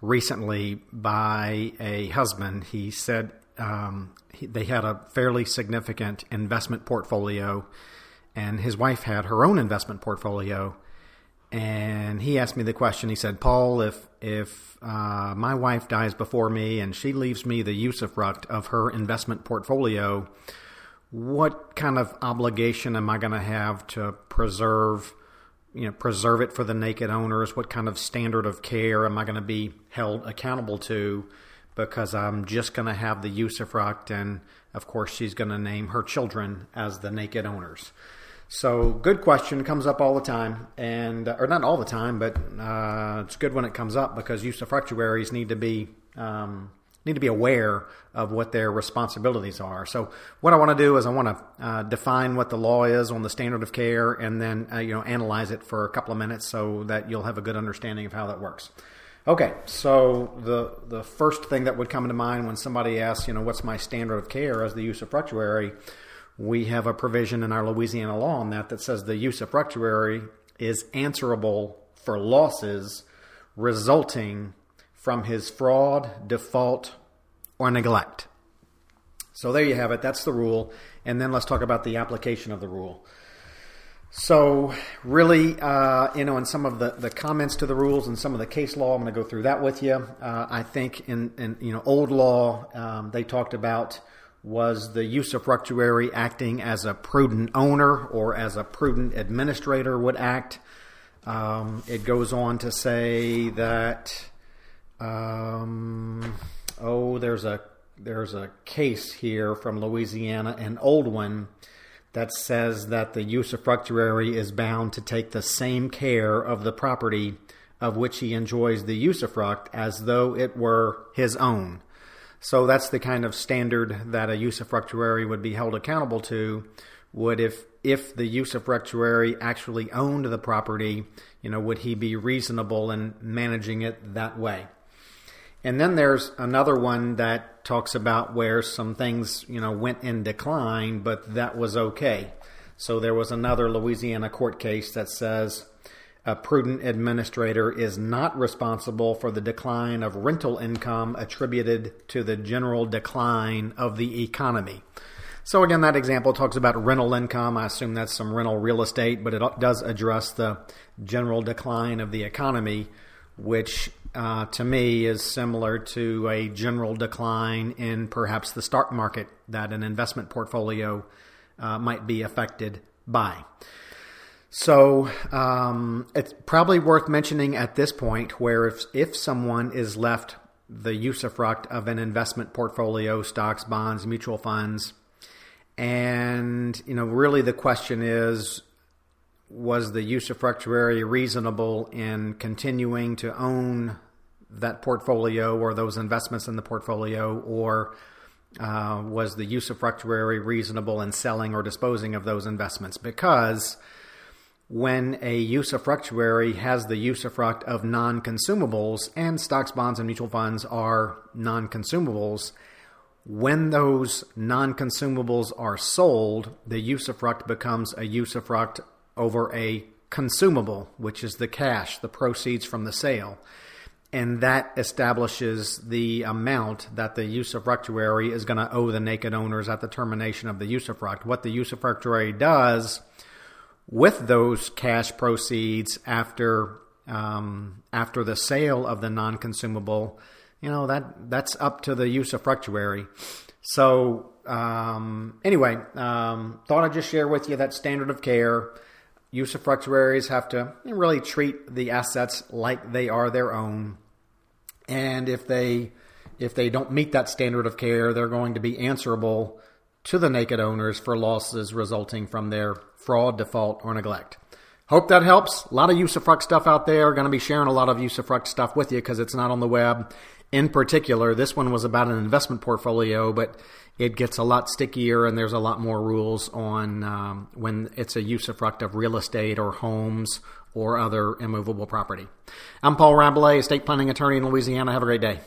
recently by a husband. He said um, he, they had a fairly significant investment portfolio, and his wife had her own investment portfolio. And he asked me the question. He said, "Paul, if if uh, my wife dies before me and she leaves me the usufruct of her investment portfolio, what kind of obligation am I going to have to preserve?" You know preserve it for the naked owners? What kind of standard of care am I going to be held accountable to? Because I'm just going to have the usufruct, and of course she's going to name her children as the naked owners. So, good question comes up all the time, and or not all the time, but uh, it's good when it comes up because usufructuaries need to be um, need to be aware of what their responsibilities are. So what I want to do is I want to uh, define what the law is on the standard of care, and then uh, you know analyze it for a couple of minutes so that you'll have a good understanding of how that works. Okay, so the the first thing that would come to mind when somebody asks, you know, what's my standard of care as the usufructuary, we have a provision in our Louisiana law on that that says the usufructuary is answerable for losses resulting from his fraud, default, or neglect. So there you have it. That's the rule. And then let's talk about the application of the rule. So, really, uh, you know, in some of the, the comments to the rules and some of the case law, I'm going to go through that with you. Uh, I think in, in, you know old law, um, they talked about was the usufructuary acting as a prudent owner or as a prudent administrator would act. Um, it goes on to say that um, oh, there's a there's a case here from Louisiana, an old one, that says that the usufructuary is bound to take the same care of the property of which he enjoys the usufruct as though it were his own. So that's the kind of standard that a usufructuary would be held accountable to. Would if if the usufructuary actually owned the property, you know, would he be reasonable in managing it that way? And then there's another one that talks about where some things, you know, went in decline, but that was okay. So there was another Louisiana court case that says a prudent administrator is not responsible for the decline of rental income attributed to the general decline of the economy. So again, that example talks about rental income. I assume that's some rental real estate, but it does address the general decline of the economy, which uh, to me is similar to a general decline in perhaps the stock market that an investment portfolio uh, might be affected by. So um, it's probably worth mentioning at this point where if if someone is left the usufruct of an investment portfolio, stocks, bonds, mutual funds, and you know really the question is was the usufructuary reasonable in continuing to own that portfolio or those investments in the portfolio, or uh, was the usufructuary reasonable in selling or disposing of those investments? Because when a usufructuary has the usufruct of non consumables, and stocks, bonds, and mutual funds are non consumables, when those non consumables are sold, the usufruct becomes a usufruct over a consumable, which is the cash, the proceeds from the sale. And that establishes the amount that the usufructuary is going to owe the naked owners at the termination of the usufruct. What the usufructuary does with those cash proceeds after um, after the sale of the non-consumable, you know that that's up to the usufructuary. So um, anyway, um, thought I'd just share with you that standard of care usufructuaries have to really treat the assets like they are their own. And if they if they don't meet that standard of care, they're going to be answerable to the naked owners for losses resulting from their fraud, default, or neglect. Hope that helps. A lot of usufruct stuff out there. Going to be sharing a lot of usufruct stuff with you because it's not on the web. In particular, this one was about an investment portfolio, but it gets a lot stickier and there's a lot more rules on um, when it's a usufruct of real estate or homes or other immovable property. I'm Paul Rabalais, estate planning attorney in Louisiana. Have a great day.